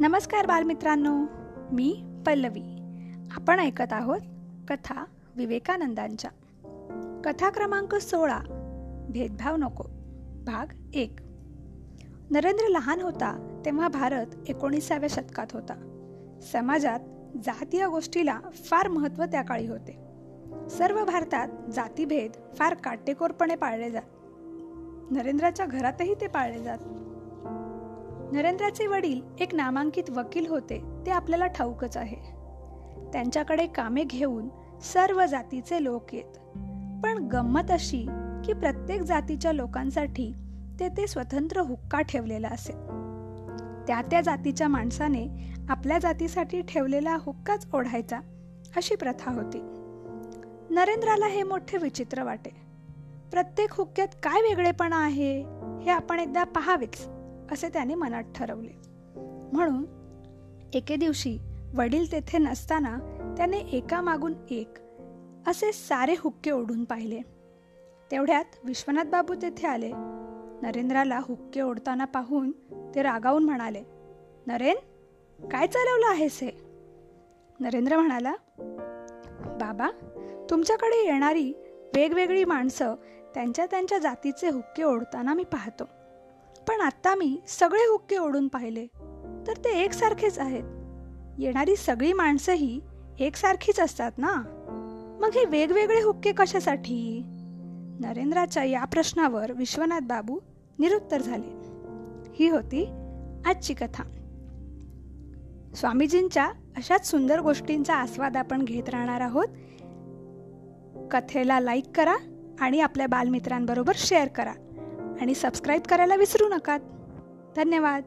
नमस्कार बालमित्रांनो मी पल्लवी. आपण ऐकत आहोत कथा विवेकानंदांच्या. कथा क्रमांक सोळा भेदभाव नको भाग एक. नरेंद्र लहान होता तेव्हा भारत एकोणीसाव्या शतकात होता. समाजात जातीय गोष्टीला फार महत्त्व त्या काळी होते. सर्व भारतात जातीभेद फार काटेकोरपणे पाळले जात. नरेंद्राच्या घरातही ते पाळले जात. नरेंद्राचे वडील एक नामांकित वकील होते ते आपल्याला ठाऊकच आहे. त्यांच्याकडे कामे घेऊन सर्व जातीचे लोक येत. पण गंमत अशी की प्रत्येक जातीच्या लोकांसाठी ते ते स्वतंत्र हुक्का ठेवलेला असे. त्या त्या जातीच्या माणसाने आपल्या जातीसाठी ठेवलेला हुक्काच ओढायचा अशी प्रथा होती. नरेंद्राला हे मोठे विचित्र वाटे. प्रत्येक हुक्क्यात काय वेगळेपणा आहे हे आपण एकदा पहावेच. असे त्याने मनात ठरवले. म्हणून एके दिवशी वडील तेथे नसताना त्याने एका मागून एक असे सारे हुक्के ओढून पाहिले. तेवढ्यात विश्वनाथ बाबू तेथे आले. नरेंद्राला हुक्के ओढताना पाहून ते रागावून म्हणाले नरेन काय चालवलं आहेस हे? नरेंद्र म्हणाला बाबा तुमच्याकडे येणारी वेगवेगळी माणसं त्यांच्या त्यांच्या जातीचे हुक्के ओढताना मी पाहतो. पण आता मी सगळे हुक्के ओढून पाहिले. तर ते एकसारखेच आहेत. येणारी सगळी माणसंही एकसारखीच असतात ना? मग हे वेगवेगळे हुक्के कशासाठी? नरेंद्राच्या या प्रश्नावर विश्वनाथ बाबू निरुत्तर झाले. ही होती आजची कथा. स्वामीजींच्या अशाच सुंदर गोष्टींचा आस्वाद आपण घेत राहणार आहोत. कथेला लाईक करा आणि आपल्या बालमित्रांबरोबर शेअर करा. आणि सबस्क्राईब करायला विसरू नका. धन्यवाद.